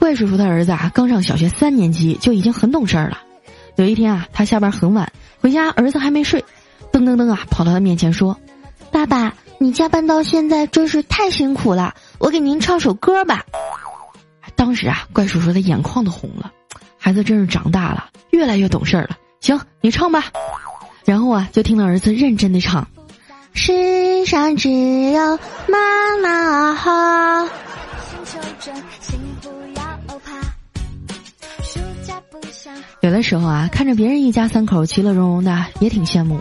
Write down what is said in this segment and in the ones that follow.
怪叔叔的儿子啊，刚上小学三年级就已经很懂事儿了。有一天啊，他下班很晚回家，儿子还没睡，噔噔噔啊，跑到他面前说：“爸爸，你加班到现在真是太辛苦了，我给您唱首歌吧。”当时啊，怪叔叔的眼眶都红了，孩子真是长大了，越来越懂事儿了。行，你唱吧。然后啊，就听到儿子认真的唱：“世上只有妈妈好。”有的时候啊，看着别人一家三口其乐融融的，也挺羡慕。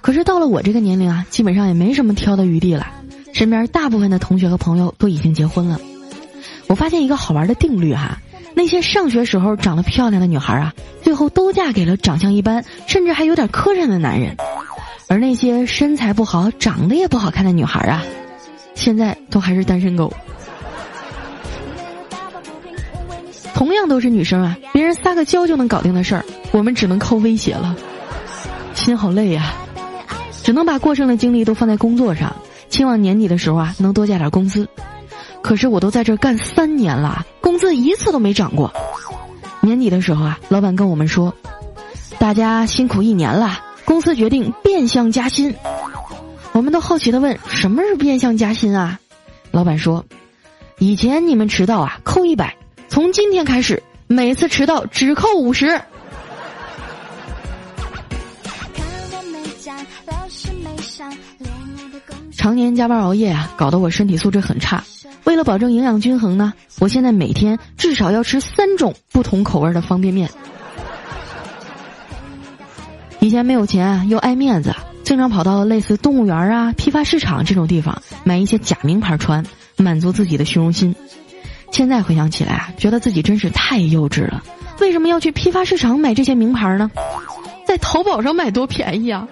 可是到了我这个年龄啊，基本上也没什么挑的余地了。身边大部分的同学和朋友都已经结婚了。我发现一个好玩的定律哈，那些上学时候长得漂亮的女孩啊，最后都嫁给了长相一般，甚至还有点磕碜的男人；而那些身材不好、长得也不好看的女孩啊，现在都还是单身狗。同样都是女生啊，别人撒个娇就能搞定的事儿，我们只能靠威胁了，心好累呀，只能把过剩的精力都放在工作上，期望年底的时候啊能多加点工资。可是我都在这干三年了，工资一次都没涨过。年底的时候啊，老板跟我们说，大家辛苦一年了，公司决定变相加薪。我们都好奇的问，什么是变相加薪啊？老板说，以前你们迟到啊扣一百。从今天开始，每次迟到只扣五十。常年加班熬夜啊，搞得我身体素质很差。为了保证营养均衡呢，我现在每天至少要吃三种不同口味的方便面。以前没有钱又爱面子，经常跑到类似动物园啊、批发市场这种地方买一些假名牌穿，满足自己的虚荣心。现在回想起来啊，觉得自己真是太幼稚了。为什么要去批发市场买这些名牌呢？在淘宝上买多便宜啊！